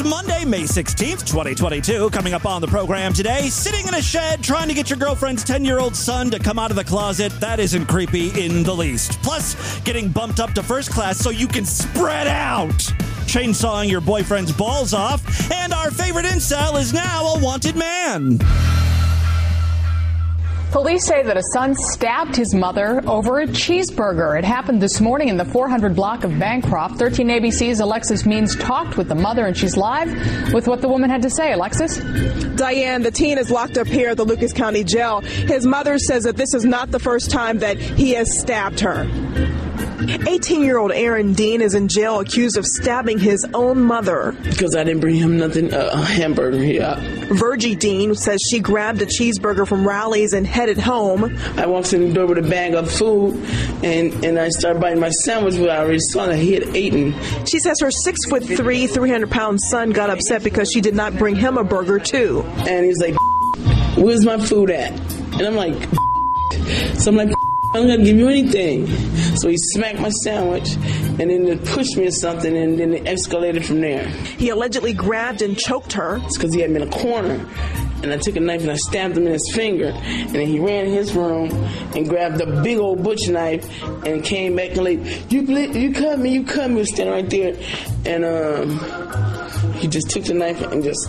is Monday, May 16th, 2022. Coming up on the program today, sitting in a shed trying to get your girlfriend's 10 year old son to come out of the closet. That isn't creepy in the least. Plus, getting bumped up to first class so you can spread out. Chainsawing your boyfriend's balls off. And our favorite incel is now a wanted man. Police say that a son stabbed his mother over a cheeseburger. It happened this morning in the 400 block of Bancroft. 13 ABC's Alexis Means talked with the mother, and she's live with what the woman had to say. Alexis? Diane, the teen is locked up here at the Lucas County Jail. His mother says that this is not the first time that he has stabbed her. 18 year old Aaron Dean is in jail accused of stabbing his own mother. Because I didn't bring him nothing, uh, a hamburger here. Virgie Dean says she grabbed a cheeseburger from Rally's and headed home. I walked in the door with a bag of food and, and I started biting my sandwich, but I already saw that he had eaten. She says her six foot three, 300 pound son got upset because she did not bring him a burger, too. And he's like, Where's my food at? And I'm like, So I'm like, I'm not gonna give you anything. So he smacked my sandwich and then it pushed me or something and then it escalated from there. He allegedly grabbed and choked her. It's because he had me in a corner. And I took a knife and I stabbed him in his finger. And then he ran in his room and grabbed a big old butcher knife and came back and like, you you cut me, you cut me. He was standing right there. And um, he just took the knife and just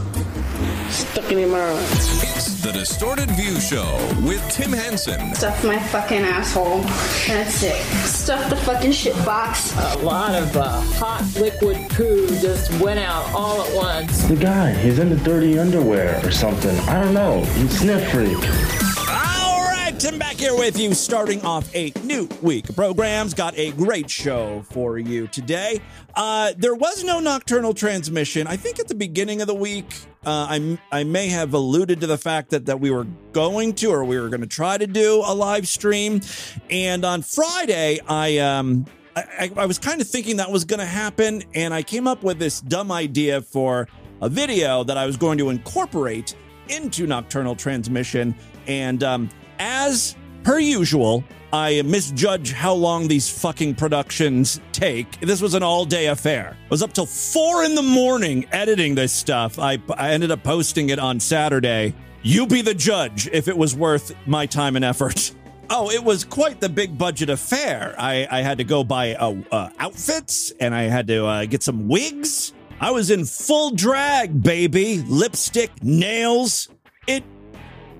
stuck in my arm. It's the Distorted View Show with Tim Henson. Stuff my fucking asshole. That's it. Stuff the fucking shit box. A lot of uh, hot liquid poo just went out all at once. The guy, he's in the dirty underwear or something. I don't know. He's sniff freak. All right, Tim back here with you, starting off a new week of programs. Got a great show for you today. Uh, there was no nocturnal transmission. I think at the beginning of the week, uh, I, I may have alluded to the fact that, that we were going to or we were going to try to do a live stream. And on Friday, I um I, I, was kind of thinking that was going to happen, and I came up with this dumb idea for a video that I was going to incorporate into nocturnal transmission. And um, as per usual, I misjudge how long these fucking productions take. This was an all day affair. I was up till four in the morning editing this stuff. I, I ended up posting it on Saturday. You be the judge if it was worth my time and effort. Oh, it was quite the big budget affair. I, I had to go buy uh, uh, outfits and I had to uh, get some wigs. I was in full drag, baby. Lipstick, nails. It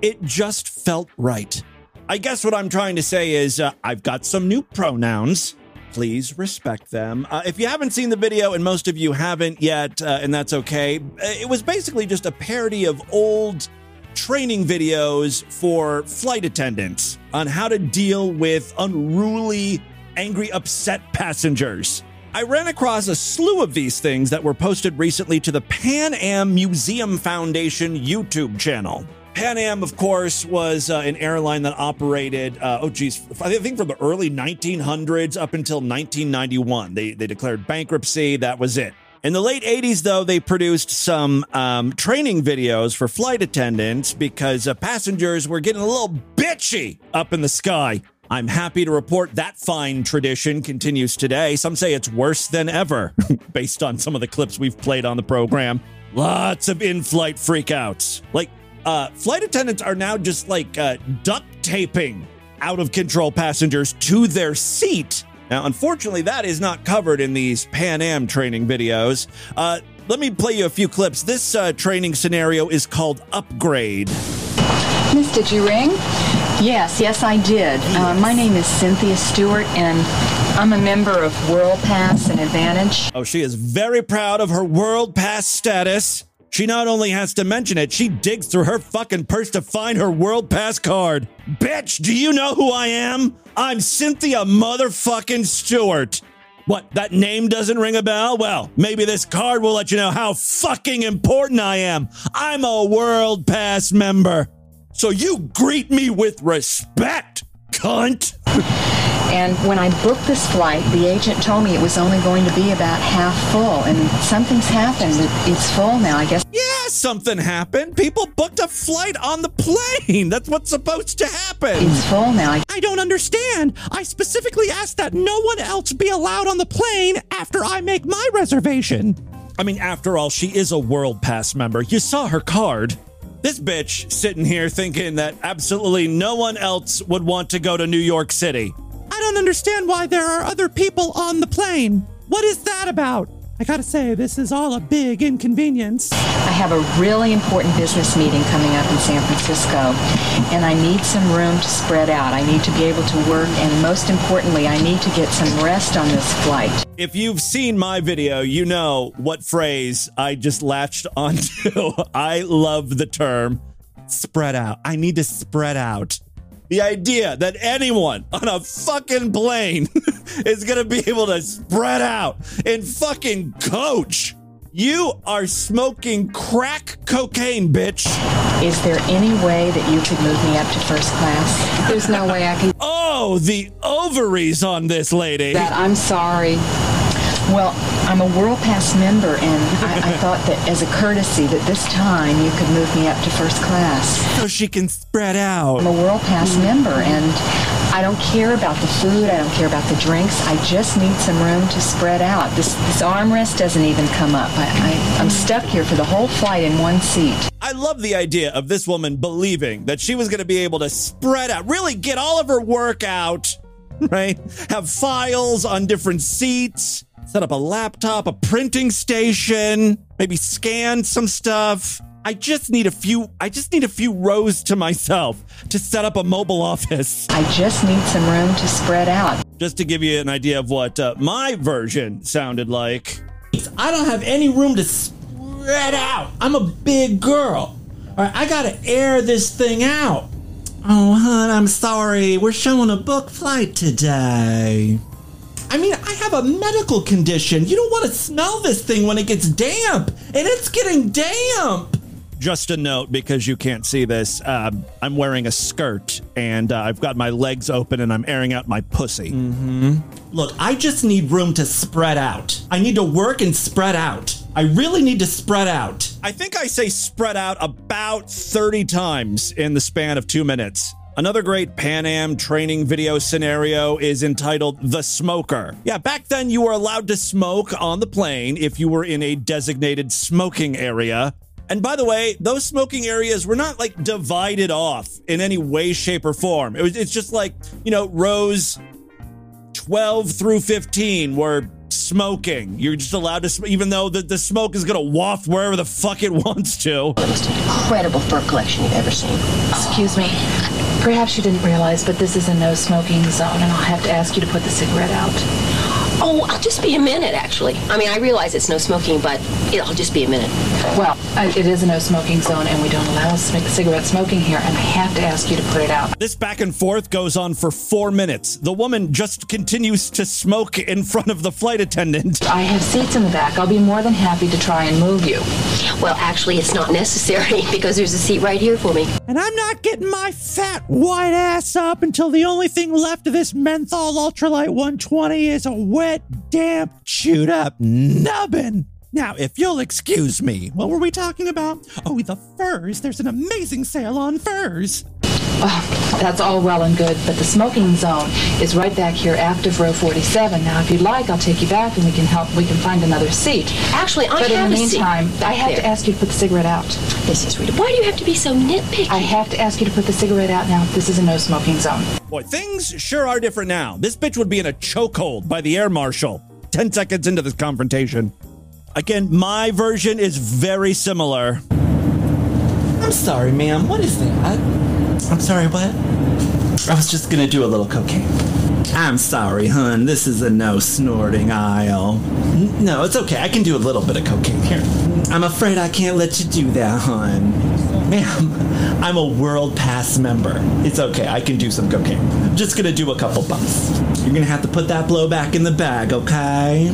it just felt right. I guess what I'm trying to say is uh, I've got some new pronouns. Please respect them. Uh, if you haven't seen the video, and most of you haven't yet, uh, and that's okay, it was basically just a parody of old training videos for flight attendants on how to deal with unruly, angry, upset passengers. I ran across a slew of these things that were posted recently to the Pan Am Museum Foundation YouTube channel. Pan Am, of course, was uh, an airline that operated, uh, oh geez, I think from the early 1900s up until 1991. They, they declared bankruptcy. That was it. In the late 80s, though, they produced some um, training videos for flight attendants because uh, passengers were getting a little bitchy up in the sky. I'm happy to report that fine tradition continues today. Some say it's worse than ever, based on some of the clips we've played on the program. Lots of in flight freakouts. Like, uh, flight attendants are now just like uh, duct taping out of control passengers to their seat. Now, unfortunately, that is not covered in these Pan Am training videos. Uh, let me play you a few clips. This uh, training scenario is called Upgrade. Miss, did you ring? Yes, yes, I did. Uh, my name is Cynthia Stewart, and I'm a member of World Pass and Advantage. Oh, she is very proud of her World Pass status. She not only has to mention it, she digs through her fucking purse to find her World Pass card. Bitch, do you know who I am? I'm Cynthia motherfucking Stewart. What, that name doesn't ring a bell? Well, maybe this card will let you know how fucking important I am. I'm a World Pass member. So you greet me with respect, cunt. And when I booked this flight, the agent told me it was only going to be about half full, and something's happened. It's full now, I guess. Yeah, something happened. People booked a flight on the plane. That's what's supposed to happen. It's full now. I- I don't understand. I specifically asked that no one else be allowed on the plane after I make my reservation. I mean, after all, she is a World Pass member. You saw her card. This bitch sitting here thinking that absolutely no one else would want to go to New York City. I don't understand why there are other people on the plane. What is that about? I gotta say, this is all a big inconvenience. I have a really important business meeting coming up in San Francisco, and I need some room to spread out. I need to be able to work, and most importantly, I need to get some rest on this flight. If you've seen my video, you know what phrase I just latched onto. I love the term spread out. I need to spread out. The idea that anyone on a fucking plane is going to be able to spread out and fucking coach. You are smoking crack cocaine, bitch. Is there any way that you could move me up to first class? There's no way I can. Oh, the ovaries on this lady. That I'm sorry. Well, I'm a World Pass member, and I, I thought that as a courtesy, that this time you could move me up to first class. So she can spread out. I'm a World Pass member, and I don't care about the food. I don't care about the drinks. I just need some room to spread out. This this armrest doesn't even come up. I, I, I'm stuck here for the whole flight in one seat. I love the idea of this woman believing that she was going to be able to spread out, really get all of her work out, right? Have files on different seats, set up a laptop, a printing station, maybe scan some stuff. I just need a few I just need a few rows to myself to set up a mobile office. I just need some room to spread out. Just to give you an idea of what uh, my version sounded like. I don't have any room to spread out. I'm a big girl. All right, I gotta air this thing out. Oh, hon, I'm sorry. We're showing a book flight today. I mean, I have a medical condition. You don't want to smell this thing when it gets damp, and it's getting damp. Just a note because you can't see this. Uh, I'm wearing a skirt and uh, I've got my legs open and I'm airing out my pussy. Mm-hmm. Look, I just need room to spread out. I need to work and spread out. I really need to spread out. I think I say spread out about 30 times in the span of two minutes. Another great Pan Am training video scenario is entitled The Smoker. Yeah, back then you were allowed to smoke on the plane if you were in a designated smoking area. And by the way, those smoking areas were not like divided off in any way, shape, or form. It was, it's just like, you know, rows 12 through 15 were smoking. You're just allowed to, sm- even though the, the smoke is going to waft wherever the fuck it wants to. The most incredible fur collection you've ever seen. Excuse me. Perhaps you didn't realize, but this is a no smoking zone, and I'll have to ask you to put the cigarette out. Oh, I'll just be a minute, actually. I mean, I realize it's no smoking, but it'll just be a minute. Well, I- it is a no smoking zone, and we don't allow sm- cigarette smoking here, and I have to ask you to put it out. This back and forth goes on for four minutes. The woman just continues to smoke in front of the flight attendant. I have seats in the back. I'll be more than happy to try and move you. Well, actually, it's not necessary because there's a seat right here for me. And I'm not getting my fat white ass up until the only thing left of this menthol ultralight 120 is a wet, damp, chewed up nubbin. Now, if you'll excuse me, what were we talking about? Oh, the furs. There's an amazing sale on furs. Oh, that's all well and good, but the smoking zone is right back here after row 47. Now, if you'd like, I'll take you back and we can help. We can find another seat. Actually, I but in have the a seat meantime, I have there. to ask you to put the cigarette out. Mrs. Rita, why do you have to be so nitpicky? I have to ask you to put the cigarette out now. This is a no smoking zone. Boy, things sure are different now. This bitch would be in a chokehold by the air marshal 10 seconds into this confrontation. Again, my version is very similar. I'm sorry, ma'am. What is that? I'm sorry, what? I was just gonna do a little cocaine. I'm sorry, hun. This is a no snorting aisle. N- No, it's okay. I can do a little bit of cocaine here. I'm afraid I can't let you do that, hun. Ma'am, I'm a World Pass member. It's okay. I can do some cocaine. I'm just gonna do a couple bumps. You're gonna have to put that blow back in the bag, okay?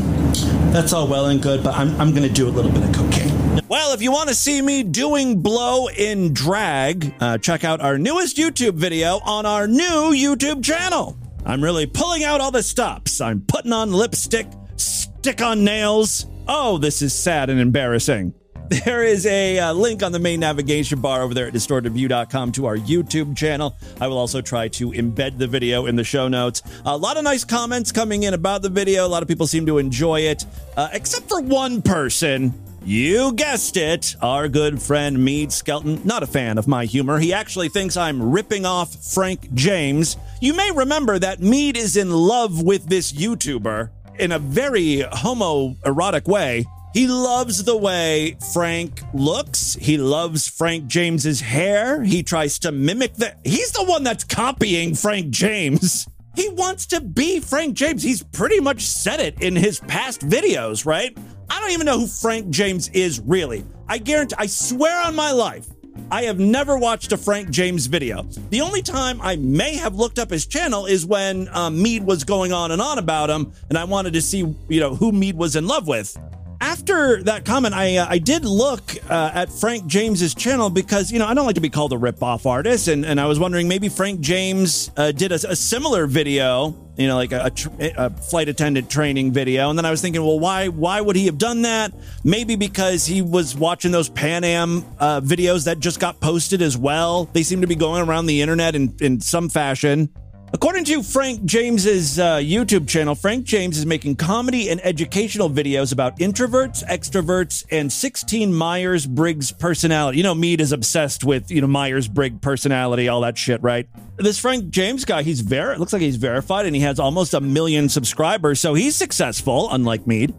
That's all well and good, but I'm, I'm gonna do a little bit of cocaine. Well, if you want to see me doing blow in drag, uh, check out our newest YouTube video on our new YouTube channel. I'm really pulling out all the stops. I'm putting on lipstick, stick on nails. Oh, this is sad and embarrassing. There is a uh, link on the main navigation bar over there at distortedview.com to our YouTube channel. I will also try to embed the video in the show notes. A lot of nice comments coming in about the video. A lot of people seem to enjoy it, uh, except for one person. You guessed it, our good friend Meade Skelton, not a fan of my humor. He actually thinks I'm ripping off Frank James. You may remember that Meade is in love with this YouTuber in a very homoerotic way. He loves the way Frank looks. He loves Frank James's hair. He tries to mimic the. He's the one that's copying Frank James. He wants to be Frank James. He's pretty much said it in his past videos, right? I don't even know who Frank James is really. I guarantee, I swear on my life, I have never watched a Frank James video. The only time I may have looked up his channel is when um, Meade was going on and on about him, and I wanted to see, you know, who Meade was in love with. After that comment, I uh, I did look uh, at Frank James's channel because you know I don't like to be called a rip-off artist, and, and I was wondering maybe Frank James uh, did a, a, similar video, you know, like a, a, tr- a, flight attendant training video, and then I was thinking, well, why why would he have done that? Maybe because he was watching those Pan Am uh, videos that just got posted as well. They seem to be going around the internet in in some fashion. According to Frank James's uh, YouTube channel, Frank James is making comedy and educational videos about introverts, extroverts, and 16 Myers Briggs personality. You know, Meade is obsessed with you know Myers Briggs personality, all that shit, right? This Frank James guy, he's ver looks like he's verified, and he has almost a million subscribers, so he's successful, unlike Meade.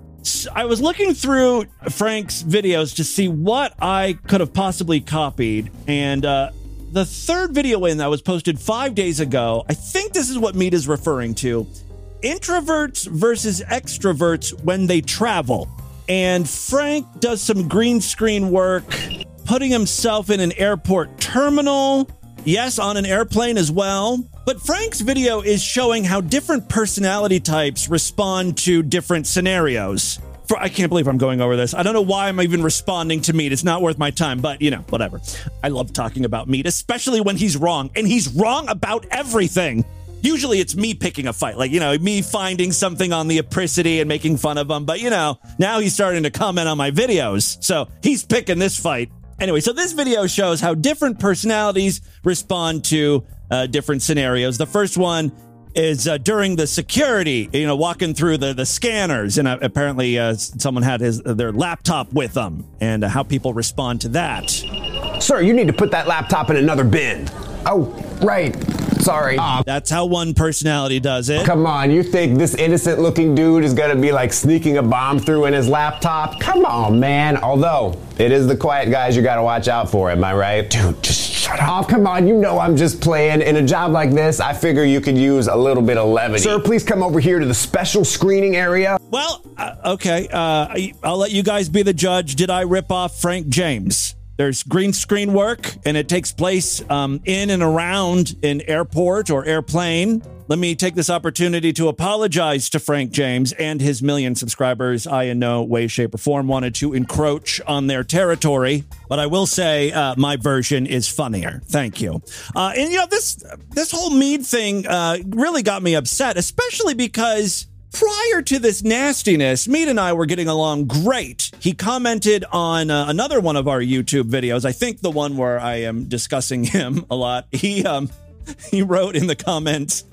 I was looking through Frank's videos to see what I could have possibly copied, and uh, the third video in that was posted five days ago. I think this is what Meade is referring to introverts versus extroverts when they travel. And Frank does some green screen work, putting himself in an airport terminal. Yes, on an airplane as well. But Frank's video is showing how different personality types respond to different scenarios for I can't believe I'm going over this. I don't know why I'm even responding to Meade. It's not worth my time, but you know, whatever. I love talking about Meade, especially when he's wrong, and he's wrong about everything. Usually it's me picking a fight, like, you know, me finding something on the apricity and making fun of him. But, you know, now he's starting to comment on my videos. So he's picking this fight. Anyway, so this video shows how different personalities respond to uh, different scenarios. The first one is uh, during the security, you know, walking through the, the scanners, and uh, apparently uh, someone had his their laptop with them, and uh, how people respond to that. Sir, you need to put that laptop in another bin. Oh, right. Sorry. Uh, That's how one personality does it. Come on, you think this innocent looking dude is gonna be like sneaking a bomb through in his laptop? Come on, man. Although, it is the quiet guys you gotta watch out for, am I right? Dude, just shut up. Oh, come on, you know I'm just playing. In a job like this, I figure you could use a little bit of levity. Sir, please come over here to the special screening area. Well, uh, okay. Uh, I'll let you guys be the judge. Did I rip off Frank James? There's green screen work, and it takes place um, in and around an airport or airplane. Let me take this opportunity to apologize to Frank James and his million subscribers. I, in no way, shape, or form, wanted to encroach on their territory, but I will say uh, my version is funnier. Thank you. Uh, and you know this this whole Meade thing uh, really got me upset, especially because prior to this nastiness, Meade and I were getting along great. He commented on uh, another one of our YouTube videos. I think the one where I am discussing him a lot. He um he wrote in the comments.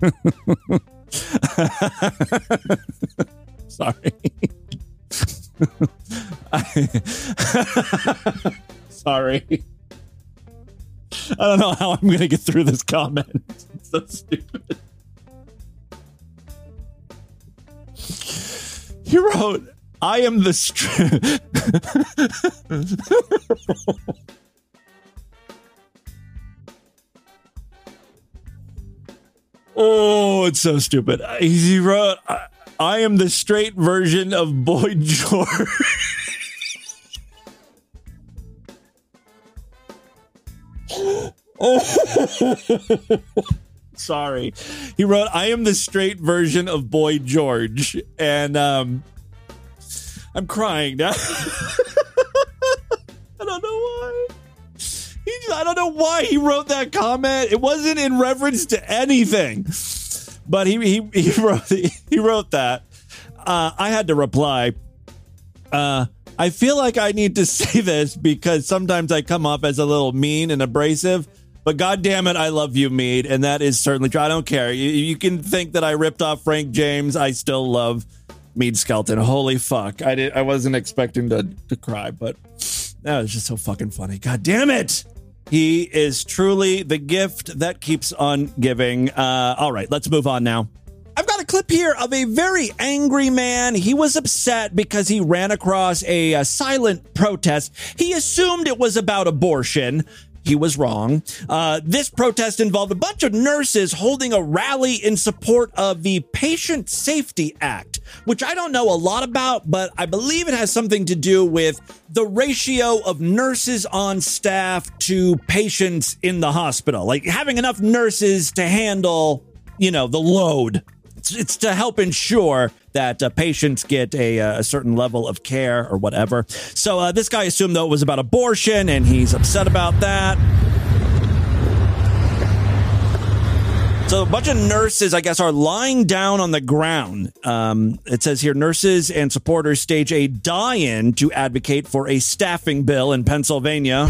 Sorry. Sorry. I don't know how I'm going to get through this comment. It's so stupid. He wrote, I am the. Str- oh, it's so stupid. He wrote, I, am the straight version of Boy George. oh. Sorry. He wrote, I am the straight version of Boy George. And um I'm crying now. don't know why he wrote that comment. It wasn't in reference to anything. But he he, he wrote he wrote that. Uh, I had to reply. Uh, I feel like I need to say this because sometimes I come off as a little mean and abrasive. But God damn it, I love you, Meade, and that is certainly true. I don't care. You, you can think that I ripped off Frank James. I still love Meade Skelton. Holy fuck! I did. I wasn't expecting to to cry, but that was just so fucking funny. God damn it! He is truly the gift that keeps on giving. Uh, all right, let's move on now. I've got a clip here of a very angry man. He was upset because he ran across a, a silent protest. He assumed it was about abortion. He was wrong. Uh, this protest involved a bunch of nurses holding a rally in support of the Patient Safety Act, which I don't know a lot about, but I believe it has something to do with the ratio of nurses on staff to patients in the hospital, like having enough nurses to handle, you know, the load. It's, it's to help ensure that uh, patients get a, uh, a, certain level of care or whatever. So uh, this guy assumed though it was about abortion, and he's upset about that. So a bunch of nurses, I guess, are lying down on the ground. Um, it says here, nurses and supporters stage a die-in to advocate for a staffing bill in Pennsylvania.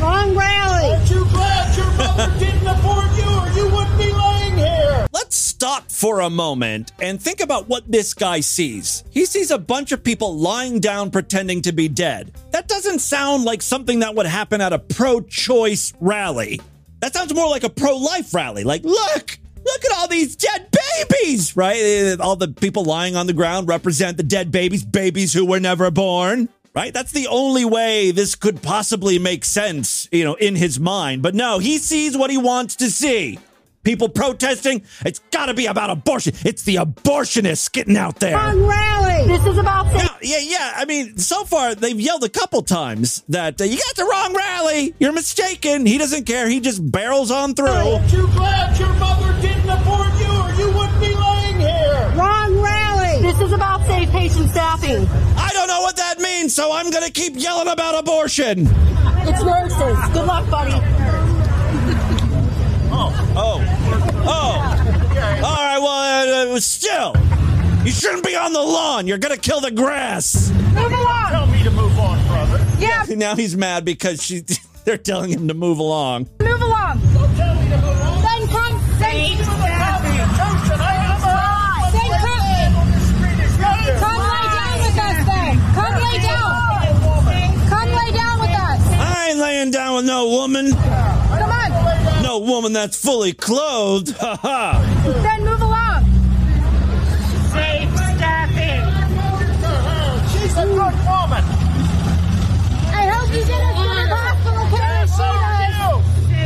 Wrong rally. Aren't you glad your mother didn't abort you or you wouldn't be lying here? Let's stop for a moment and think about what this guy sees. He sees a bunch of people lying down pretending to be dead. That doesn't sound like something that would happen at a pro choice rally. That sounds more like a pro life rally. Like, look, look at all these dead babies, right? All the people lying on the ground represent the dead babies, babies who were never born right? That's the only way this could possibly make sense, you know, in his mind. But no, he sees what he wants to see. People protesting, it's got to be about abortion. It's the abortionists getting out there. Wrong rally. This is about. Yeah, yeah, yeah. I mean, so far they've yelled a couple times that uh, you got the wrong rally. You're mistaken. He doesn't care. He just barrels on through. You glad your mother This is about safe patient staffing. I don't know what that means, so I'm going to keep yelling about abortion. It's nurses. Good luck, buddy. Oh, oh, oh. All right, well, uh, still, you shouldn't be on the lawn. You're going to kill the grass. Move along. Tell me to move on, brother. Yeah. Now he's mad because she, they're telling him to move along. Move along. Don't tell me to move on. Then come. Then No woman that's fully clothed. Ha ha. Then move along. safe staffing. She's a good woman. I hope you get us to the hospital care So she.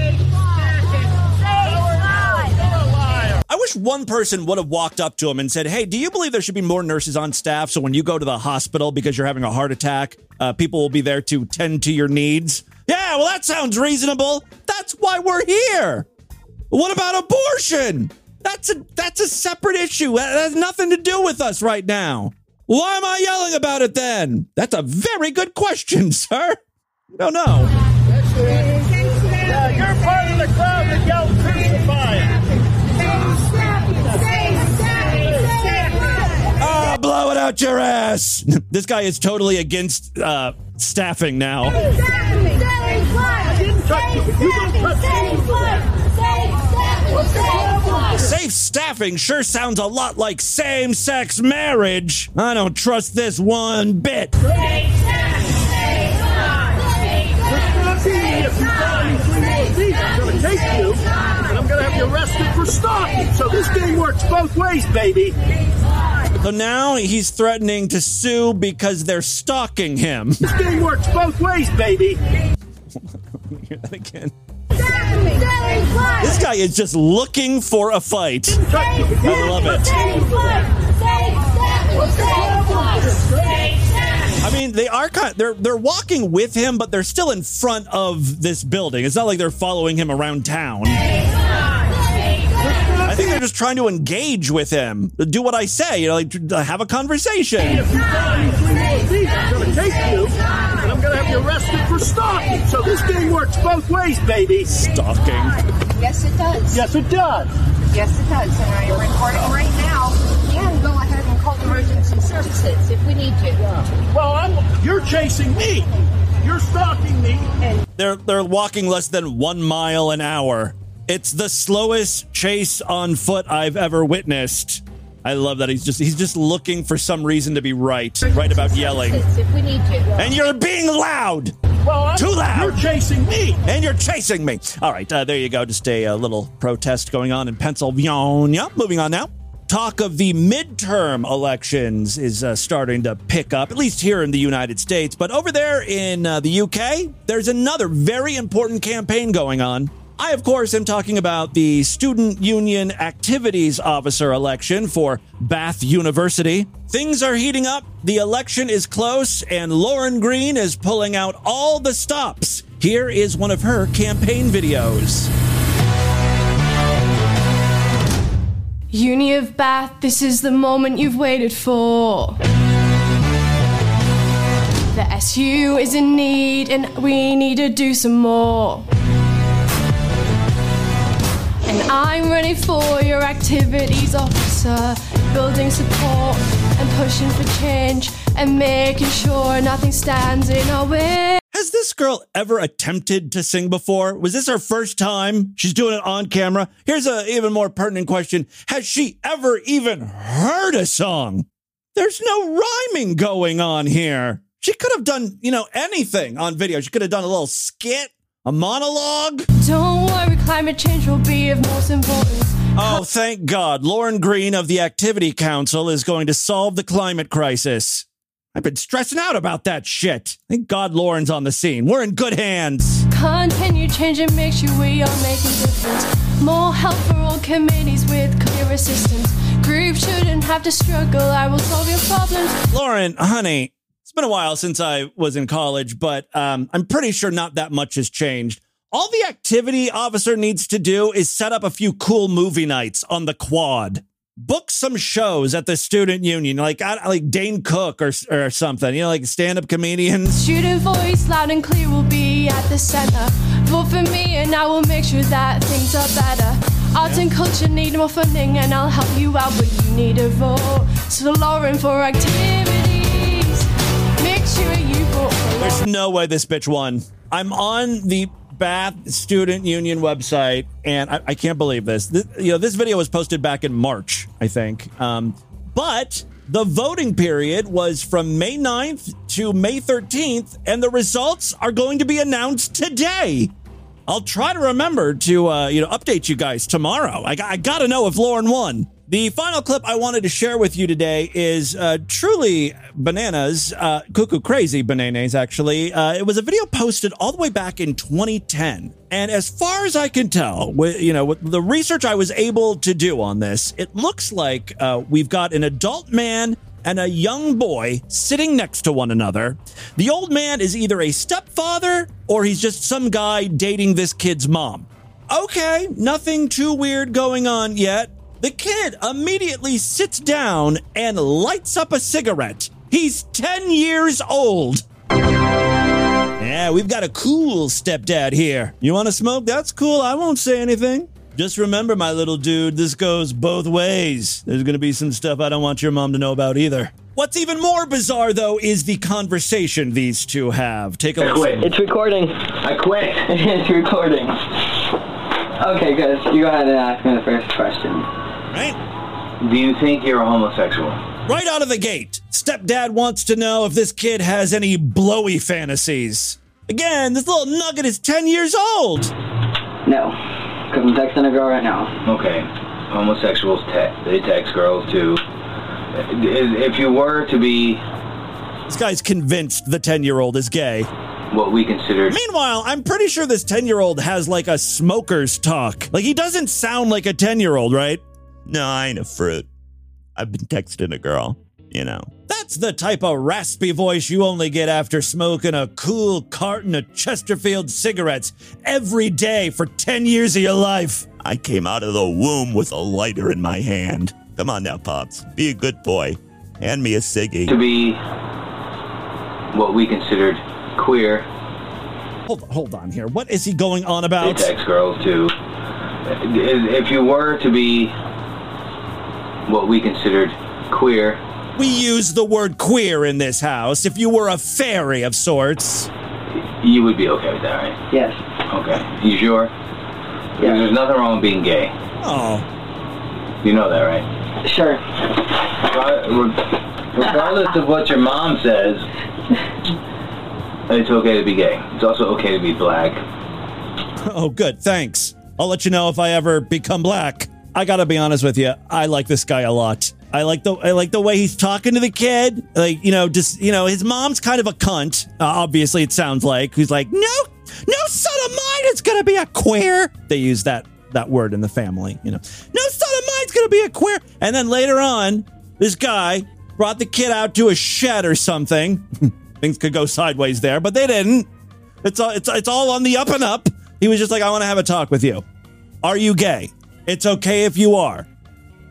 I wish one person would have walked up to him and said, Hey, do you believe there should be more nurses on staff so when you go to the hospital because you're having a heart attack, uh, people will be there to tend to your needs? Yeah, well, that sounds reasonable. That's why we're here. What about abortion? That's a that's a separate issue. That has nothing to do with us right now. Why am I yelling about it then? That's a very good question, sir. No, no. Yeah, you're part of the crowd that yelled crucify. Ah, blow it out your ass. This guy is totally against uh, staffing now. Safe staffing sure sounds a lot like same sex marriage. I don't trust this one bit. If you follow me three more feet, I'm going to take you, and I'm going to have you arrested for stalking. So this game works both ways, baby. So now he's threatening to sue because they're stalking him. This game works both ways, baby. Hear that again. This guy is just looking for a fight. I love it. I mean, they are kind. they're they're walking with him, but they're still in front of this building. It's not like they're following him around town. I think they're just trying to engage with him. Do what I say. You know, like have a conversation. If you follow me three more feet, I'm going to take you, and I'm going to have you arrested for stalking. So this game works both ways, baby. Stalking. Yes, it does. Yes, it does. Yes, it does. And I am recording right now. And go ahead and call emergency services if we need to. Well, I'm, you're chasing me. You're stalking me. And They're they're walking less than one mile an hour. It's the slowest chase on foot I've ever witnessed. I love that he's just he's just looking for some reason to be right, right about yelling. If we need to. And you're being loud. well, I'm, Too loud. You're chasing me. And you're chasing me. All right, uh, there you go. Just a, uh little protest going on in Pennsylvania. Moving on now. Talk of the midterm elections is uh, starting to pick up, at least here in the United States. But over there in uh, the UK, there's another very important campaign going on. I, of course, am talking about the Student Union Activities Officer election for Bath University. Things are heating up, the election is close, and Lauren Green is pulling out all the stops. Here is one of her campaign videos. Uni of Bath, this is the moment you've waited for. The SU is in need, and we need to do some more. And I'm ready for your activities officer, building support and pushing for change and making sure nothing stands in our way. Has this girl ever attempted to sing before? Was this her first time? She's doing it on camera. Here's a even more pertinent question. Has she ever even heard a song? There's no rhyming going on here. She could have done, you know, anything on video. She could have done a little skit, a monologue. Don't worry, climate change will be of most importance. Oh, thank God. Lauren Green of the Activity Council is going to solve the climate crisis. I've been stressing out about that shit. Thank God Lauren's on the scene. We're in good hands. Continue changing, make sure we are making difference. More help for all committees with clear assistance. Groups shouldn't have to struggle. I will solve your problems. Lauren, honey, it's been a while since I was in college, but um, I'm pretty sure not that much has changed. All the activity officer needs to do is set up a few cool movie nights on the quad. Book some shows at the student union, like I- like Dane Cook or or something. You know, like stand-up comedians. Student voice, loud and clear, will be at the center. Vote for me, and I will make sure that things are better. Arts and culture need more funding, and I'll help you out, but you need a vote. So, Lauren, for activities, There's no way this bitch won. I'm on the Bath Student Union website, and I, I can't believe this. This- You know, this video was posted back in March, I think. Um, but the voting period was from May 9th to May 13th, and the results are going to be announced today. I'll try to remember to uh, you know update you guys tomorrow. I, I got to know if Lauren won. The final clip I wanted to share with you today is uh, truly bananas, uh, cuckoo crazy bananas. Actually, uh, it was a video posted all the way back in 2010, and as far as I can tell, with you know with the research I was able to do on this, it looks like uh, we've got an adult man and a young boy sitting next to one another. The old man is either a stepfather or he's just some guy dating this kid's mom. Okay, nothing too weird going on yet. The kid immediately sits down and lights up a cigarette. He's 10 years old. Yeah, we've got a cool stepdad here. You want to smoke? That's cool. I won't say anything. Just remember, my little dude, this goes both ways. There's going to be some stuff I don't want your mom to know about either. What's even more bizarre, though, is the conversation these two have. Take a listen. It's recording. I quit. it's recording. Okay, guys, you go ahead and ask me the first question. Right? Do you think you're a homosexual? Right out of the gate, stepdad wants to know if this kid has any blowy fantasies. Again, this little nugget is 10 years old. No, because I'm texting a girl right now. Okay, homosexuals te- they text girls too. If you were to be This guy's convinced the 10 year old is gay. what we considered Meanwhile, I'm pretty sure this 10 year old has like a smoker's talk. Like, he doesn't sound like a 10 year old, right? No, I ain't a fruit. I've been texting a girl, you know. That's the type of raspy voice you only get after smoking a cool carton of Chesterfield cigarettes every day for 10 years of your life. I came out of the womb with a lighter in my hand. Come on now, Pops. Be a good boy. Hand me a ciggy. to be what we considered queer. Hold, hold on here. What is he going on They about? text girls too. If you were to be what we considered queer, We use the word queer in this house. If you were a fairy of sorts. you would be okay with that, right? Yes. Okay. You sure? Because there's nothing wrong with being gay. Oh. You know that, right? Sure. Regardless of what your mom says, it's okay to be gay. It's also okay to be black. Oh, good. Thanks. I'll let you know if I ever become black. I gotta be honest with you. I like this guy a lot. I like the I like the way he's talking to the kid. Like you know, just you know, his mom's kind of a cunt. Uh, obviously, it sounds like who's like, no, no son of mine is gonna be a queer. They use that that word in the family. You know, no son of mine's gonna be a queer. And then later on, this guy brought the kid out to a shed or something. Things could go sideways there, but they didn't. It's all it's it's all on the up and up. He was just like, I want to have a talk with you. Are you gay? It's okay if you are.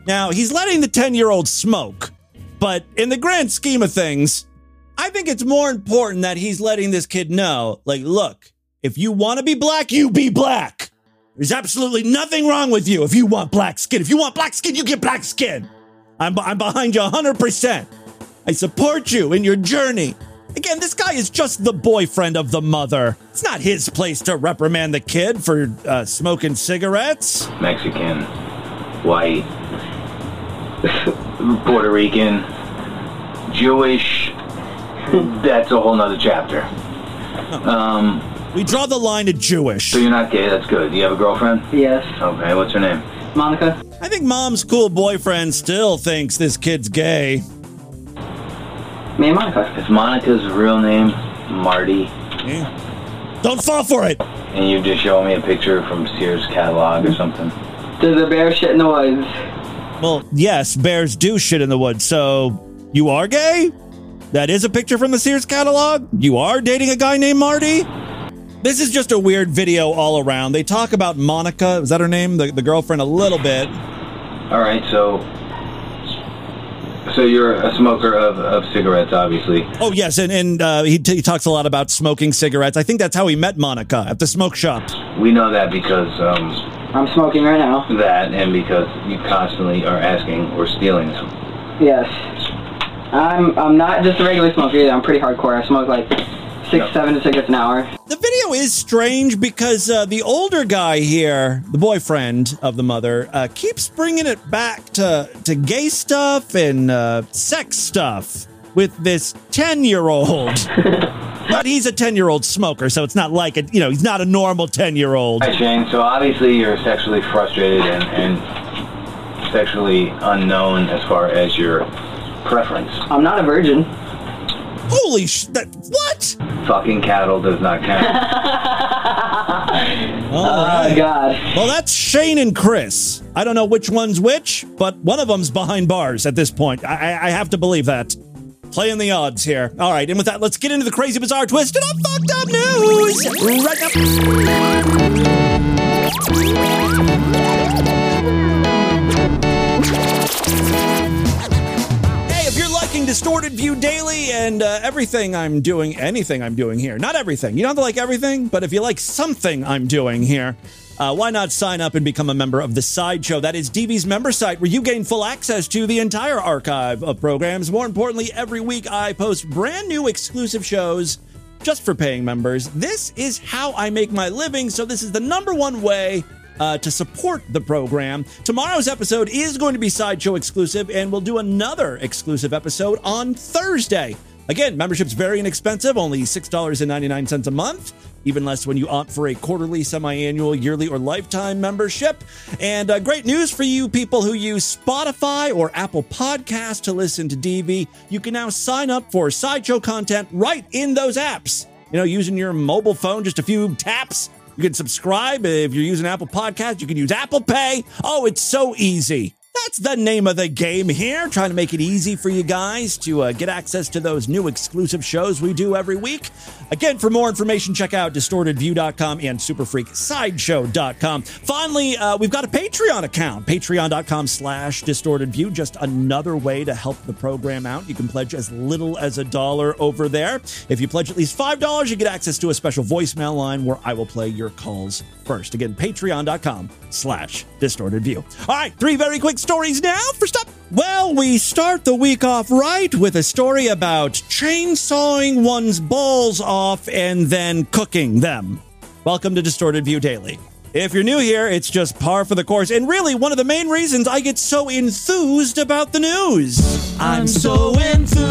Now he's letting the ten year old smoke, but in the grand scheme of things, I think it's more important that he's letting this kid know, like, look, if you want to be black, you be black. There's absolutely nothing wrong with you if you want black skin. If you want black skin, you get black skin. I'm, I'm behind you 100%. I support you in your journey. Again, this guy is just the boyfriend of the mother. It's not his place to reprimand the kid for uh, smoking cigarettes. Mexican, white, Puerto Rican, Jewish. That's a whole nother chapter. Um, we draw the line at Jewish. So you're not gay. That's good. You have a girlfriend? Yes. Okay. What's her name? Monica. I think mom's cool boyfriend still thinks this kid's gay. Me and Monica. Is Monica's real name Marty? Yeah. Don't fall for it. And you just show me a picture from Sears catalog or something. There's a bear shit in the woods. Well, yes, bears do shit in the woods. So you are gay? That is a picture from the Sears catalog? You are dating a guy named Marty? This is just a weird video all around. They talk about Monica, is that her name? The, the girlfriend a little bit. All right. So, so you're a smoker of, of cigarettes, obviously. Oh, yes, and, and uh, he, t- he talks a lot about smoking cigarettes. I think that's how he met Monica at the smoke shop. We know that because um, I'm smoking right now. that, and because you constantly are asking or stealing them. Yes. I'm I'm not just a regular smoker either. I'm pretty hardcore. I smoke like six, seven cigarettes an hour. The video is strange because uh, the older guy here, the boyfriend of the mother, uh, keeps bringing it back to, to gay stuff and uh, sex stuff with this 10 year old. but he's a 10 year old smoker, so it's not like, a, you know, he's not a normal 10 year old. Hi, Shane. So obviously you're sexually frustrated and, and sexually unknown as far as your preference. I'm not a virgin. Holy sh! That, what? Fucking cattle does not count. All oh, right. God. Well, that's Shane and Chris. I don't know which one's which, but one of them's behind bars at this point. I, I, I have to believe that. Playing the odds here. All right, and with that, let's get into the crazy, bizarre, twisted, up, fucked up news right Hey, Distorted View Daily and uh, everything I'm doing, anything I'm doing here, not everything, you don't have to like everything, but if you like something I'm doing here, uh, why not sign up and become a member of the Sideshow? That is DV's member site where you gain full access to the entire archive of programs. More importantly, every week I post brand new exclusive shows just for paying members. This is how I make my living, so this is the number one way uh, to support the program. Tomorrow's episode is going to be Sideshow exclusive, and we'll do another exclusive episode on Thursday. Again, membership's very inexpensive, only $6.99 a month. Even less when you opt for a quarterly, semi annual, yearly, or lifetime membership. And uh, great news for you people who use Spotify or Apple Podcasts to listen to DV. You can now sign up for sideshow content right in those apps. You know, using your mobile phone, just a few taps. You can subscribe if you're using Apple Podcasts. You can use Apple Pay. Oh, it's so easy. That's the name of the game here. Trying to make it easy for you guys to uh, get access to those new exclusive shows we do every week. Again, for more information, check out distortedview.com and superfreaksideshow.com. Finally, uh, we've got a Patreon account, patreon.com slash distortedview. Just another way to help the program out. You can pledge as little as a dollar over there. If you pledge at least $5, you get access to a special voicemail line where I will play your calls first. Again, patreon.com slash distortedview. All right, three very quick stories now. First up, well, we start the week off right with a story about chainsawing one's balls off and then cooking them. Welcome to Distorted View Daily. If you're new here, it's just par for the course, and really one of the main reasons I get so enthused about the news. I'm so enthused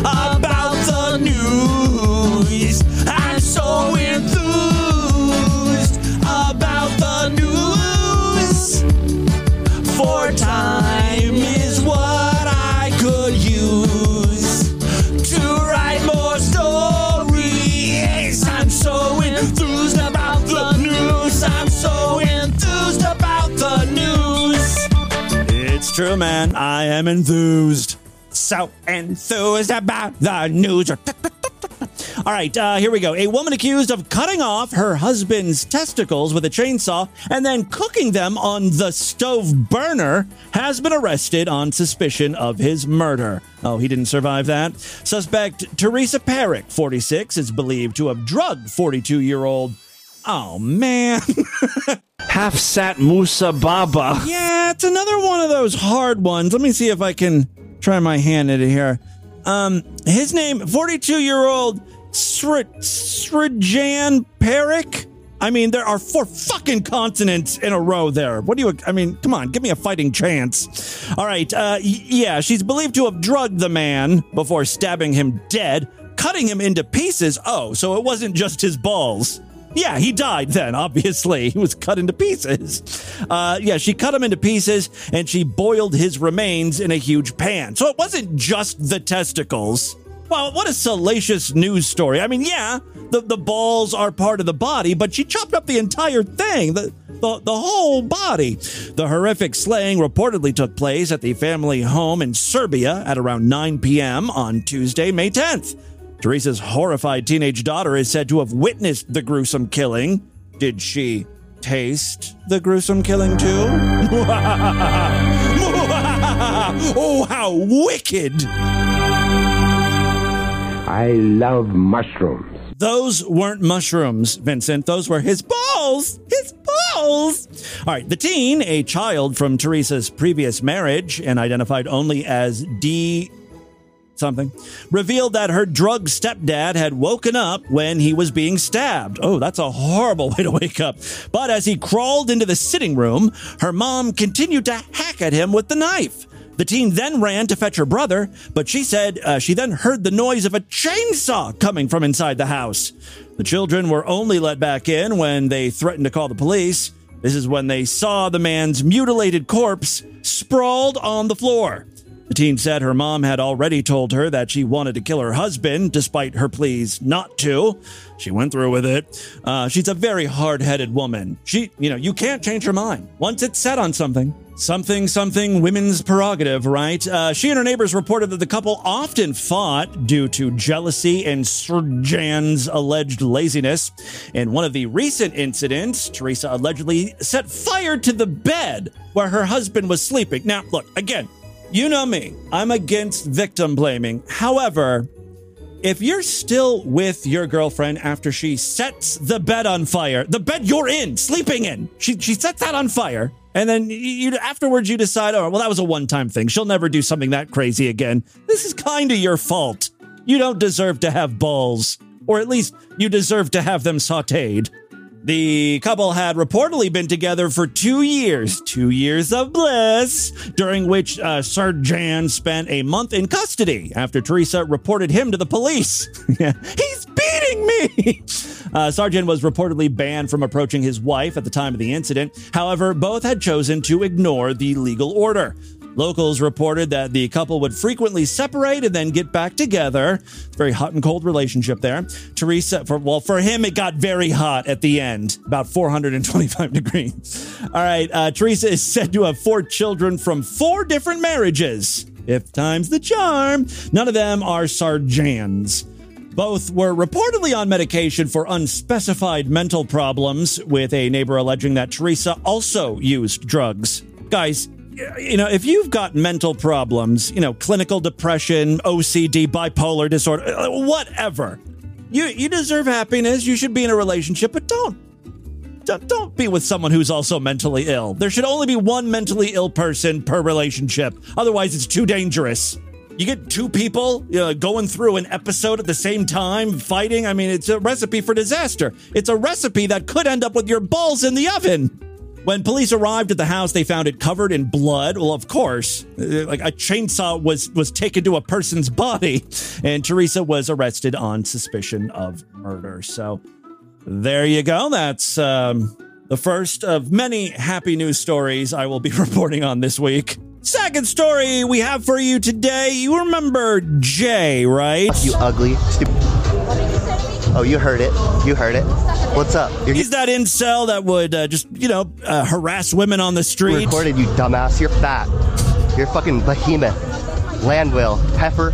about the news. I'm so enthused True, man. I am enthused. So enthused about the news. All right, uh, here we go. A woman accused of cutting off her husband's testicles with a chainsaw and then cooking them on the stove burner has been arrested on suspicion of his murder. Oh, he didn't survive that. Suspect Teresa Perrick, 46, is believed to have drugged 42 year old. Oh, man. Half sat Musa Baba. Yeah, it's another one of those hard ones. Let me see if I can try my hand at it here. Um, his name, 42 year old Sri- Srijan Perrick. I mean, there are four fucking consonants in a row there. What do you, I mean, come on, give me a fighting chance. All right, uh, yeah, she's believed to have drugged the man before stabbing him dead, cutting him into pieces. Oh, so it wasn't just his balls. Yeah, he died then, obviously. He was cut into pieces. Uh, yeah, she cut him into pieces and she boiled his remains in a huge pan. So it wasn't just the testicles. Well, what a salacious news story. I mean, yeah, the, the balls are part of the body, but she chopped up the entire thing, the, the, the whole body. The horrific slaying reportedly took place at the family home in Serbia at around 9 p.m. on Tuesday, May 10th. Teresa's horrified teenage daughter is said to have witnessed the gruesome killing. Did she taste the gruesome killing too? oh, how wicked! I love mushrooms. Those weren't mushrooms, Vincent. Those were his balls. His balls. All right. The teen, a child from Teresa's previous marriage and identified only as D something, revealed that her drug stepdad had woken up when he was being stabbed. Oh, that's a horrible way to wake up. But as he crawled into the sitting room, her mom continued to hack at him with the knife. The teen then ran to fetch her brother, but she said uh, she then heard the noise of a chainsaw coming from inside the house. The children were only let back in when they threatened to call the police. This is when they saw the man's mutilated corpse sprawled on the floor. The teen said her mom had already told her that she wanted to kill her husband, despite her pleas not to. She went through with it. Uh, she's a very hard headed woman. She, you know, you can't change her mind. Once it's set on something, something, something, women's prerogative, right? Uh, she and her neighbors reported that the couple often fought due to jealousy and Serjan's alleged laziness. In one of the recent incidents, Teresa allegedly set fire to the bed where her husband was sleeping. Now, look, again, you know me. I'm against victim blaming. However, if you're still with your girlfriend after she sets the bed on fire, the bed you're in, sleeping in, she, she sets that on fire, and then you, afterwards you decide, oh, well, that was a one time thing. She'll never do something that crazy again. This is kind of your fault. You don't deserve to have balls, or at least you deserve to have them sauteed. The couple had reportedly been together for two years, two years of bliss, during which uh, Serjan spent a month in custody after Teresa reported him to the police. he's beating me. Uh, Sargent was reportedly banned from approaching his wife at the time of the incident. However, both had chosen to ignore the legal order. Locals reported that the couple would frequently separate and then get back together. Very hot and cold relationship there. Teresa, for well, for him, it got very hot at the end, about 425 degrees. All right, uh, Teresa is said to have four children from four different marriages. If time's the charm, none of them are Sarjans. Both were reportedly on medication for unspecified mental problems, with a neighbor alleging that Teresa also used drugs. Guys, you know, if you've got mental problems, you know, clinical depression, OCD, bipolar disorder, uh, whatever, you you deserve happiness. You should be in a relationship, but don't don't, don't be with someone who's also mentally ill. There should only be one mentally ill person per relationship. Otherwise, it's too dangerous. You get two people going through an episode at the same time, fighting. I mean, it's a recipe for disaster. It's a recipe that could end up with your balls in the oven. When police arrived at the house, they found it covered in blood. Well, of course, uh, like a chainsaw was was taken to a person's body, and Teresa was arrested on suspicion of murder. So, there you go. That's um, the first of many happy news stories I will be reporting on this week. Second story we have for you today. You remember Jay, right? You ugly, stupid. Oh, you heard it. You heard it. What's up? You're He's that incel that would uh, just, you know, uh, harass women on the street. recorded, you dumbass. You're fat. You're fucking behemoth. Landwill. Heifer.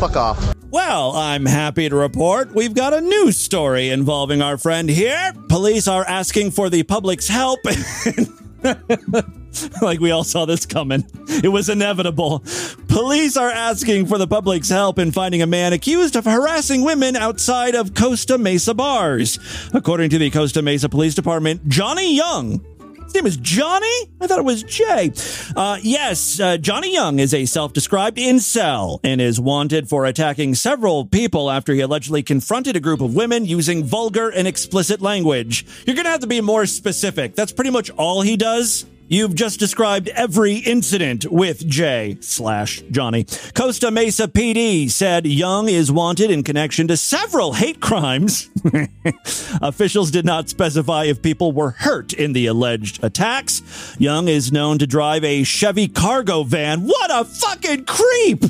Fuck off. Well, I'm happy to report we've got a news story involving our friend here. Police are asking for the public's help. like we all saw this coming. It was inevitable. Police are asking for the public's help in finding a man accused of harassing women outside of Costa Mesa bars. According to the Costa Mesa Police Department, Johnny Young his name is Johnny? I thought it was Jay. Uh, yes, uh, Johnny Young is a self described incel and is wanted for attacking several people after he allegedly confronted a group of women using vulgar and explicit language. You're going to have to be more specific. That's pretty much all he does. You've just described every incident with Jay slash Johnny. Costa Mesa PD said Young is wanted in connection to several hate crimes. Officials did not specify if people were hurt in the alleged attacks. Young is known to drive a Chevy cargo van. What a fucking creep!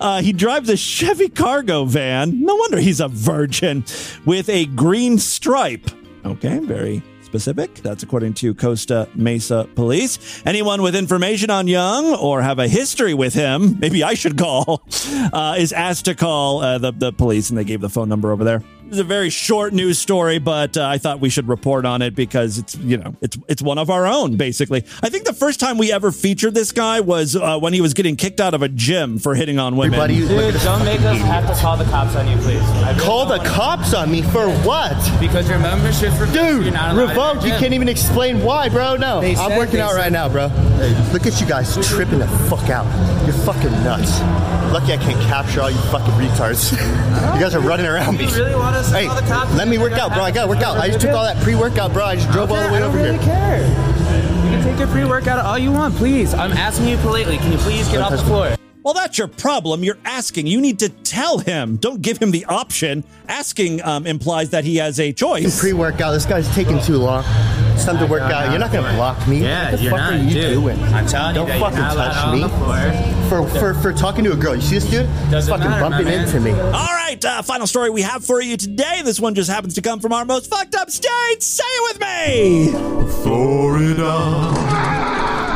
Uh, he drives a Chevy cargo van. No wonder he's a virgin with a green stripe. Okay, very specific. That's according to Costa Mesa Police. Anyone with information on Young or have a history with him, maybe I should call, uh, is asked to call uh, the, the police, and they gave the phone number over there. It's a very short news story, but uh, I thought we should report on it because it's you know it's it's one of our own basically. I think the first time we ever featured this guy was uh, when he was getting kicked out of a gym for hitting on women. Everybody, look at Dude, this don't make us have to call the cops on you, please. Really Call the cops on me for what? Because your membership for Dude, you're not revoked. You can't even explain why, bro. No, They I'm working out said- right now, bro. Look at you guys tripping the fuck out. You're fucking nuts. Lucky I can't capture all you fucking retards. you guys are running around me. You really want us Hey, call the cops? let me work out, bro. I gotta work out. I just took all that pre-workout, bro. I just drove all the way I don't over really here. care. You can take your pre-workout all you want, please. I'm asking you politely. Can you please get off the floor? Well, that's your problem. You're asking. You need to tell him. Don't give him the option. Asking um, implies that he has a choice. Pre-workout. This guy's taking too long. It's time to work out. You're not gonna block me. Yeah, what the you're fuck not, are you dude. doing? I'm telling you Don't that you're fucking not allowed touch on me. the floor. For, for for talking to a girl. You see this dude? He's Doesn't fucking matter, bumping man. into me. All right, uh, final story we have for you today. This one just happens to come from our most fucked up state. Say it with me. Florida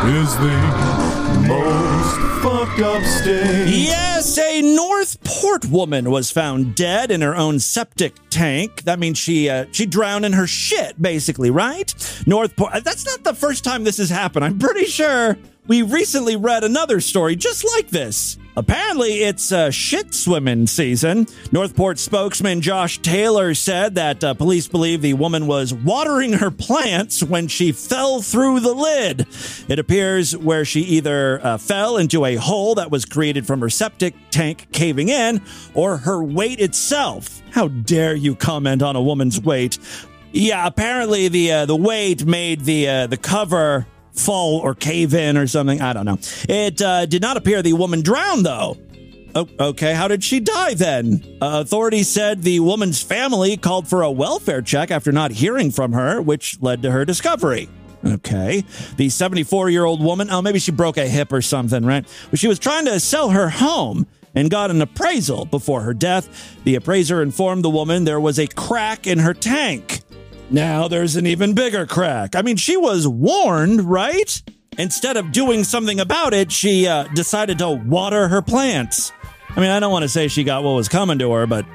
is the most fucked up state. Yes, a North Port woman was found dead in her own septic tank. That means she uh, she drowned in her shit, basically, right? North Port. uh, That's not the first time this has happened. I'm pretty sure we recently read another story just like this. Apparently, it's uh, shit swimming season. North Port spokesman Josh Taylor said that uh, police believe the woman was watering her plants when she fell through the lid. It appears where she either uh, fell into a hole that was created from her septic tank caving in or her weight itself. How dare you comment on a woman's weight? Yeah, apparently the uh, the weight made the uh, the cover fall or cave in or something. I don't know. It uh, did not appear the woman drowned though. Oh, okay, how did she die then? Uh, authorities said the woman's family called for a welfare check after not hearing from her, which led to her discovery. Okay. The 74 year old woman, oh, maybe she broke a hip or something, right? She was trying to sell her home and got an appraisal before her death. The appraiser informed the woman there was a crack in her tank. Now there's an even bigger crack. I mean, she was warned, right? Instead of doing something about it, she uh, decided to water her plants. I mean, I don't want to say she got what was coming to her, but,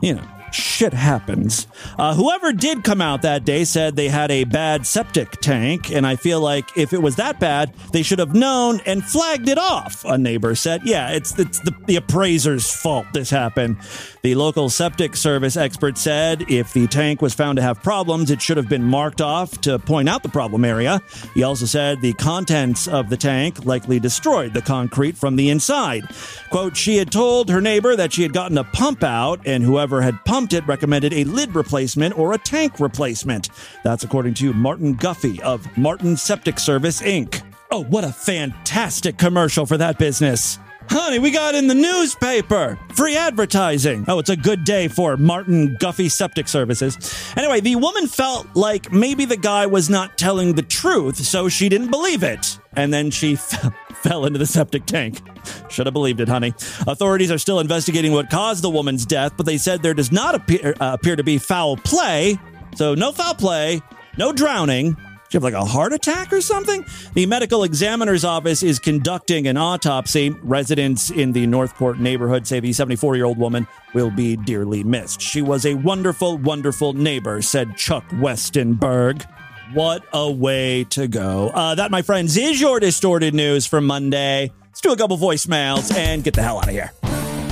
you know, shit happens. Uh, whoever did come out that day said they had a bad septic tank, and I feel like if it was that bad, they should have known and flagged it off. A neighbor said, "Yeah, it's it's the, the appraiser's fault this happened." The local septic service expert said if the tank was found to have problems, it should have been marked off to point out the problem area. He also said the contents of the tank likely destroyed the concrete from the inside. Quote, she had told her neighbor that she had gotten a pump out, and whoever had pumped it recommended a lid replacement or a tank replacement. That's according to Martin Guffey of Martin Septic Service, Inc. Oh, what a fantastic commercial for that business. Honey, we got in the newspaper. Free advertising. Oh, it's a good day for Martin Guffey Septic Services. Anyway, the woman felt like maybe the guy was not telling the truth, so she didn't believe it. And then she f- fell into the septic tank. Should have believed it, honey. Authorities are still investigating what caused the woman's death, but they said there does not appear, uh, appear to be foul play. So, no foul play, no drowning. She have like a heart attack or something? The medical examiner's office is conducting an autopsy. Residents in the North Port neighborhood say the 74 year old woman will be dearly missed. She was a wonderful, wonderful neighbor, said Chuck Westenberg. What a way to go. Uh, that, my friends, is your distorted news for Monday. Let's do a couple voicemails and get the hell out of here.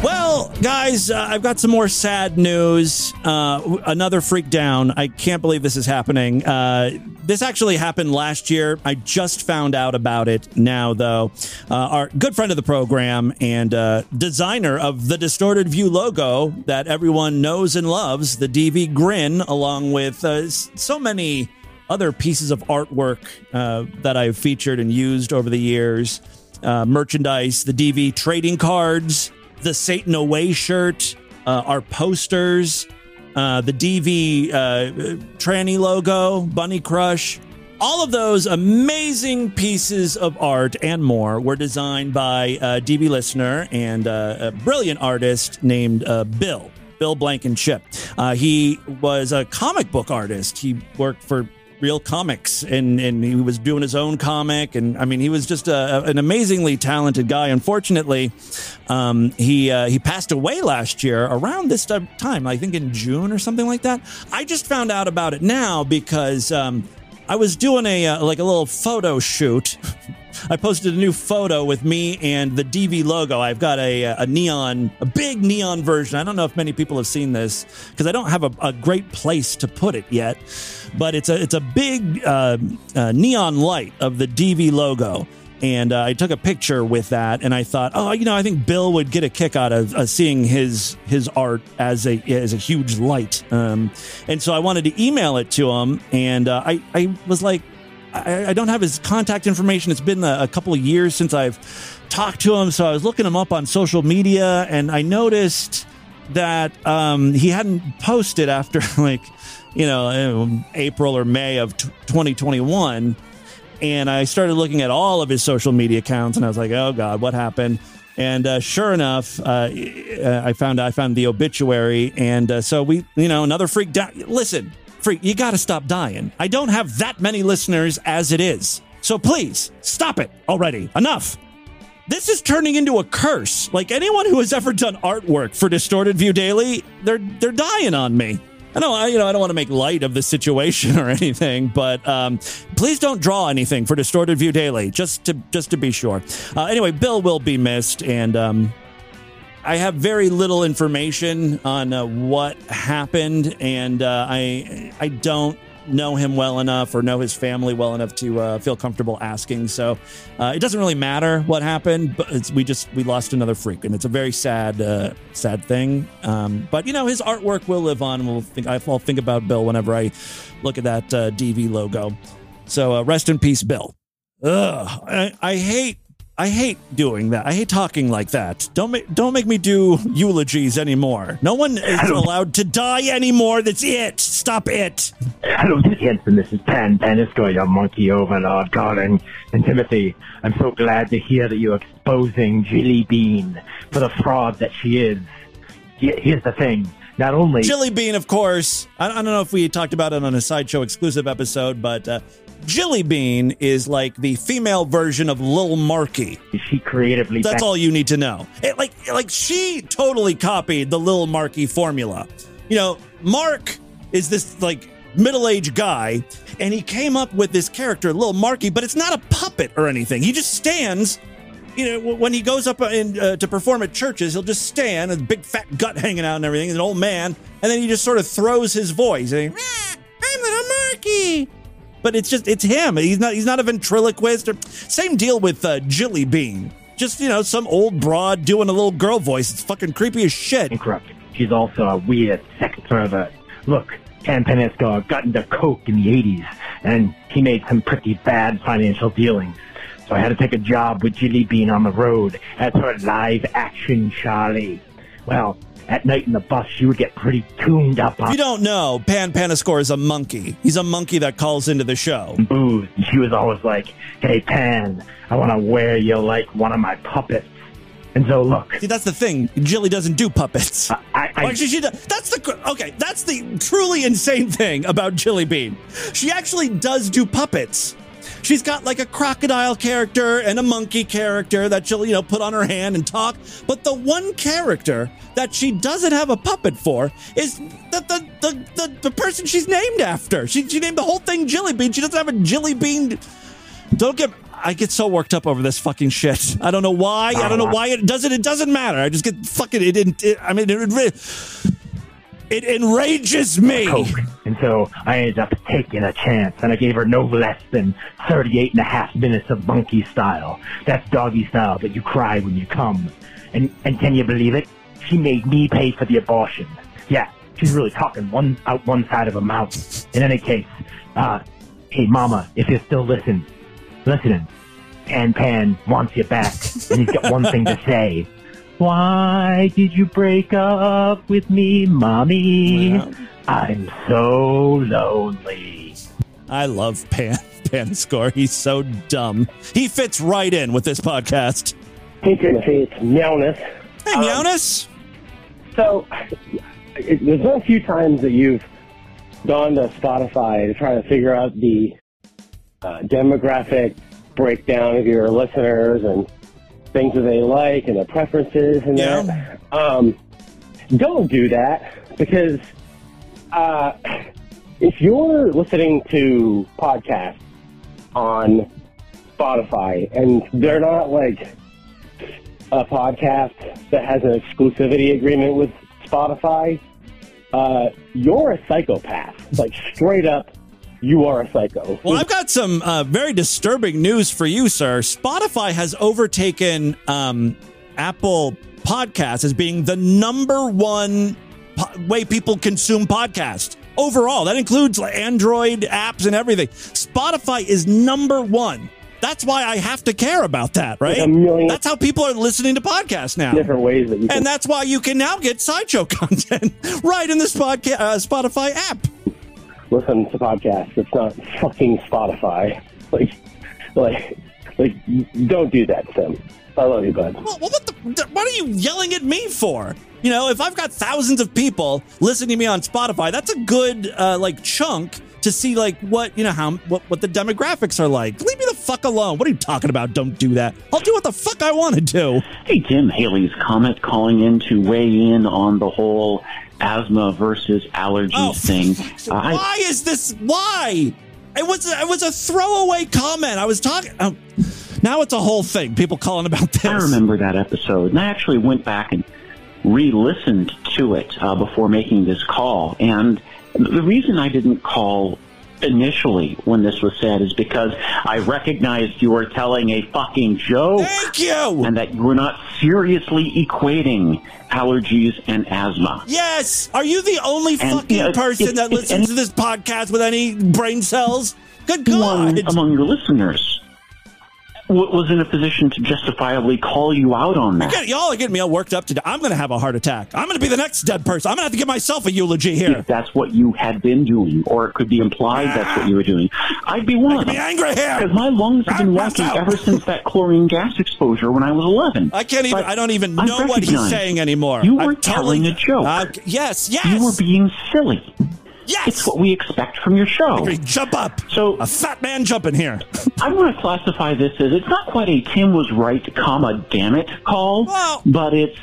Well, guys, uh, I've got some more sad news. Uh, another freak down. I can't believe this is happening. Uh, this actually happened last year. I just found out about it now, though. Uh, our good friend of the program and uh, designer of the Distorted View logo that everyone knows and loves, the DV Grin, along with uh, so many other pieces of artwork that I've featured and used over the years. merchandise, the DV trading cards, the Satan Away shirt, uh, our posters, uh, the DV uh, tranny logo, Bunny Crush. All of those amazing pieces of art and more were designed by a DV listener and uh, a brilliant artist named uh, Bill. Bill Blankenship. Uh, he was a comic book artist. He worked for real comics and and he was doing his own comic and I mean he was just a, an amazingly talented guy. Unfortunately um, he uh, he passed away last year around this time I think in June or something like that. I just found out about it now because um, I was doing a uh, like a little photo shoot I posted a new photo with me and the DV logo. I've got a, a neon, a big neon version. I don't know if many people have seen this because I don't have a, a, great place to put it yet. But it's a it's a big uh, uh, neon light of the DV logo. And uh, I took a picture with that, and I thought, oh, you know, I think Bill would get a kick out of uh, seeing his his art as a as a huge light. Um, and so I wanted to email it to him, and uh, I I was like, I, I, don't have his contact information. It's been a, a, couple of years since I've talked to him, so I was looking him up on social media, and I noticed that um, he hadn't posted after like you know April or May of t- 2021. And I started looking at all of his social media accounts, and I was like, "Oh God, what happened?" And uh, sure enough, uh, I found I found the obituary, and uh, so we, you know, another freak down. Listen, freak, you got to stop dying. I don't have that many listeners as it is. So please stop it already. Enough. This is turning into a curse. Like anyone who has ever done artwork for Distorted View Daily, they're they're dying on me. I know, I, you know, I don't want to make light of the situation or anything, but um, please don't draw anything for Distorted View Daily, just to just to be sure. Uh, anyway, Bill will be missed, and um, I have very little information on uh, what happened, and uh, I I don't know him well enough or know his family well enough to uh, feel comfortable asking. So uh, it doesn't really matter what happened, but we just we lost another freak, and it's a very sad uh, sad thing. Um, but you know his artwork will live on, we'll think I'll think about Bill whenever I look at that uh, DV logo. So rest in peace, Bill. Ugh, I, I hate I hate doing that. I hate talking like that. Don't make don't make me do eulogies anymore. No one is allowed to die anymore. That's it. Stop it. Hello. This is Pan Paniscus, your monkey overlord calling. And Timothy, I'm so glad to hear that you're exposing Jilly Bean for the fraud that she is. Here's the thing. Not only Jilly Bean, of course. I, I don't know if we talked about it on a sideshow exclusive episode, but uh, Jilly Bean is like the female version of Lil Marky. Is she creatively That's back- all you need to know. It, like, like she totally copied the Lil Marky formula. You know, Mark is this like middle-aged guy, and he came up with this character, Lil Marky, but it's not a puppet or anything. He just stands. You know, when he goes up in, uh, to perform at churches, he'll just stand, a big fat gut hanging out and everything, an old man, and then he just sort of throws his voice. And he, "Ah, I'm Little Marky but it's just it's him. He's not he's not a ventriloquist. Or, same deal with uh, Jilly Bean. Just you know, some old broad doing a little girl voice. It's fucking creepy as shit. Incorrupt. She's also a weird sex pervert. Look, Pan Paniscus got into coke in the 80s, and he made some pretty bad financial dealings. So I had to take a job with Jilly Bean on the road as her live action Charlie. Well, at night in the bus, she would get pretty tuned up If on you don't know, Pan Panascore is a monkey. He's a monkey that calls into the show. booze. And she was always like, hey, Pan, I want to wear you like one of my puppets. And so, look. See, that's the thing. Jilly doesn't do puppets. I, I, actually, she does. That's the okay. That's the truly insane thing about Jilly Bean. She actually does do puppets. She's got like a crocodile character and a monkey character that she'll you know put on her hand and talk. But the one character that she doesn't have a puppet for is the the the, the, the person she's named after. She she named the whole thing Jilly Bean. She doesn't have a Jilly Bean. Don't get. I get so worked up over this fucking shit. I don't know why. I don't know ah. why it doesn't. It doesn't matter. I just get fucking. It. it I mean, it, it, it enrages me. Coke. And so I ended up taking a chance, and I gave her no less than 38 and a half minutes of monkey style. That's doggy style, but you cry when you come. And, and can you believe it? She made me pay for the abortion. Yeah, she's really talking one out one side of her mouth. In any case, uh, hey mama, if you're still listening, listening, Pan Pan wants you back, and he's got one thing to say. Why did you break up with me, mommy? I'm so lonely. I love Pan Panscore. He's so dumb. He fits right in with this podcast. Hey, Timothy, it's Meowness. Hey, Meowness. So, it, there's been a few times that you've gone to Spotify to try to figure out the uh, demographic breakdown of your listeners and things that they like and their preferences and that. Um, don't do that because uh, if you're listening to podcasts on Spotify and they're not like a podcast that has an exclusivity agreement with Spotify, uh, you're a psychopath. Like straight up, you are a psycho. Well, I've got some uh, very disturbing news for you, sir. Spotify has overtaken um, Apple Podcasts as being the number one po- way people consume podcasts overall. That includes Android apps and everything. Spotify is number one. That's why I have to care about that, right? Like a million- That's how people are listening to podcasts now. different ways that you can And that's why you can now get sideshow content right in this podca- uh, Spotify app. Listen to podcasts. It's not fucking Spotify. Like, like, like, don't do that, Sim. I love you, bud. Well, what, the, what are you yelling at me for? You know, if I've got thousands of people listening to me on Spotify, that's a good uh, like chunk to see like what you know how what, what the demographics are like. Leave me the fuck alone. What are you talking about? Don't do that. I'll do what the fuck I want to do. Hey, Tim Halley's Comet calling in to weigh in on the whole asthma versus allergies thing. Uh, I- Why is this? Why? It was it was a throwaway comment. I was talking. Oh, now it's a whole thing. People calling about this. I remember that episode, and I actually went back and re-listened to it uh, before making this call. And the reason I didn't call initially when this was said is because I recognized you were telling a fucking joke. Thank you. And that you were not seriously equating allergies and asthma. Yes. Are you the only And, fucking you know, person if- that if listens to this podcast with any brain cells? Good God. among your listeners. W- was in a position to justifiably call you out on that. Get- Y'all are getting me all worked up today. I'm going to have a heart attack. I'm going to be the next dead person. I'm going to have to give myself a eulogy here. If that's what you had been doing, or it could be implied that's what you were doing, I'd be one them. be angry here. Because my lungs have been wonky ever since that chlorine gas exposure when I was 11. I can't even. But I don't even know what he's saying anymore. You I'm were totally- telling a joke. Uh, yes, yes. You were being silly. Yes. It's what we expect from your show. Jump up. So a fat man jumping here. I want to classify this as it's not quite a Tim was right, comma damn it call, but it's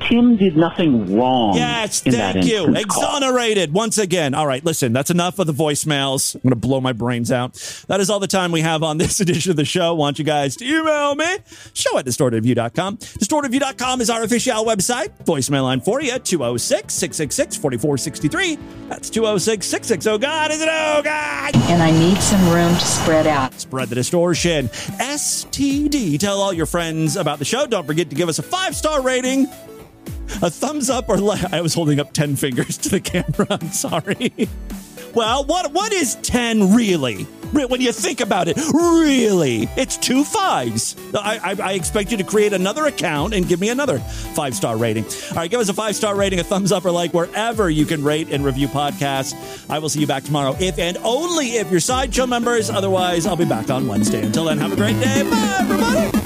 Tim did nothing wrong. Yes, in that thank you. instance call. Exonerated once again. All right, listen, that's enough of the voicemails. I'm going to blow my brains out. That is all the time we have on this edition of the show. want you guys to email me, show at distortedview.com. Distortedview.com is our official website. Voicemail line for you, 206 666 4463. That's 206 660. Oh, God, is it? Oh, God. And I need some room to spread out. Spread the distortion. STD. Tell all your friends about the show. Don't forget to give us a five star rating. A thumbs up or like I was holding up 10 fingers to the camera. I'm sorry. Well, what what is 10 really? When you think about it, really, it's two fives. I, I, I expect you to create another account and give me another five star rating. All right, give us a five star rating, a thumbs up, or like wherever you can rate and review podcasts. I will see you back tomorrow, if and only if you're sideshow members. Otherwise, I'll be back on Wednesday. Until then, have a great day. Bye, everybody.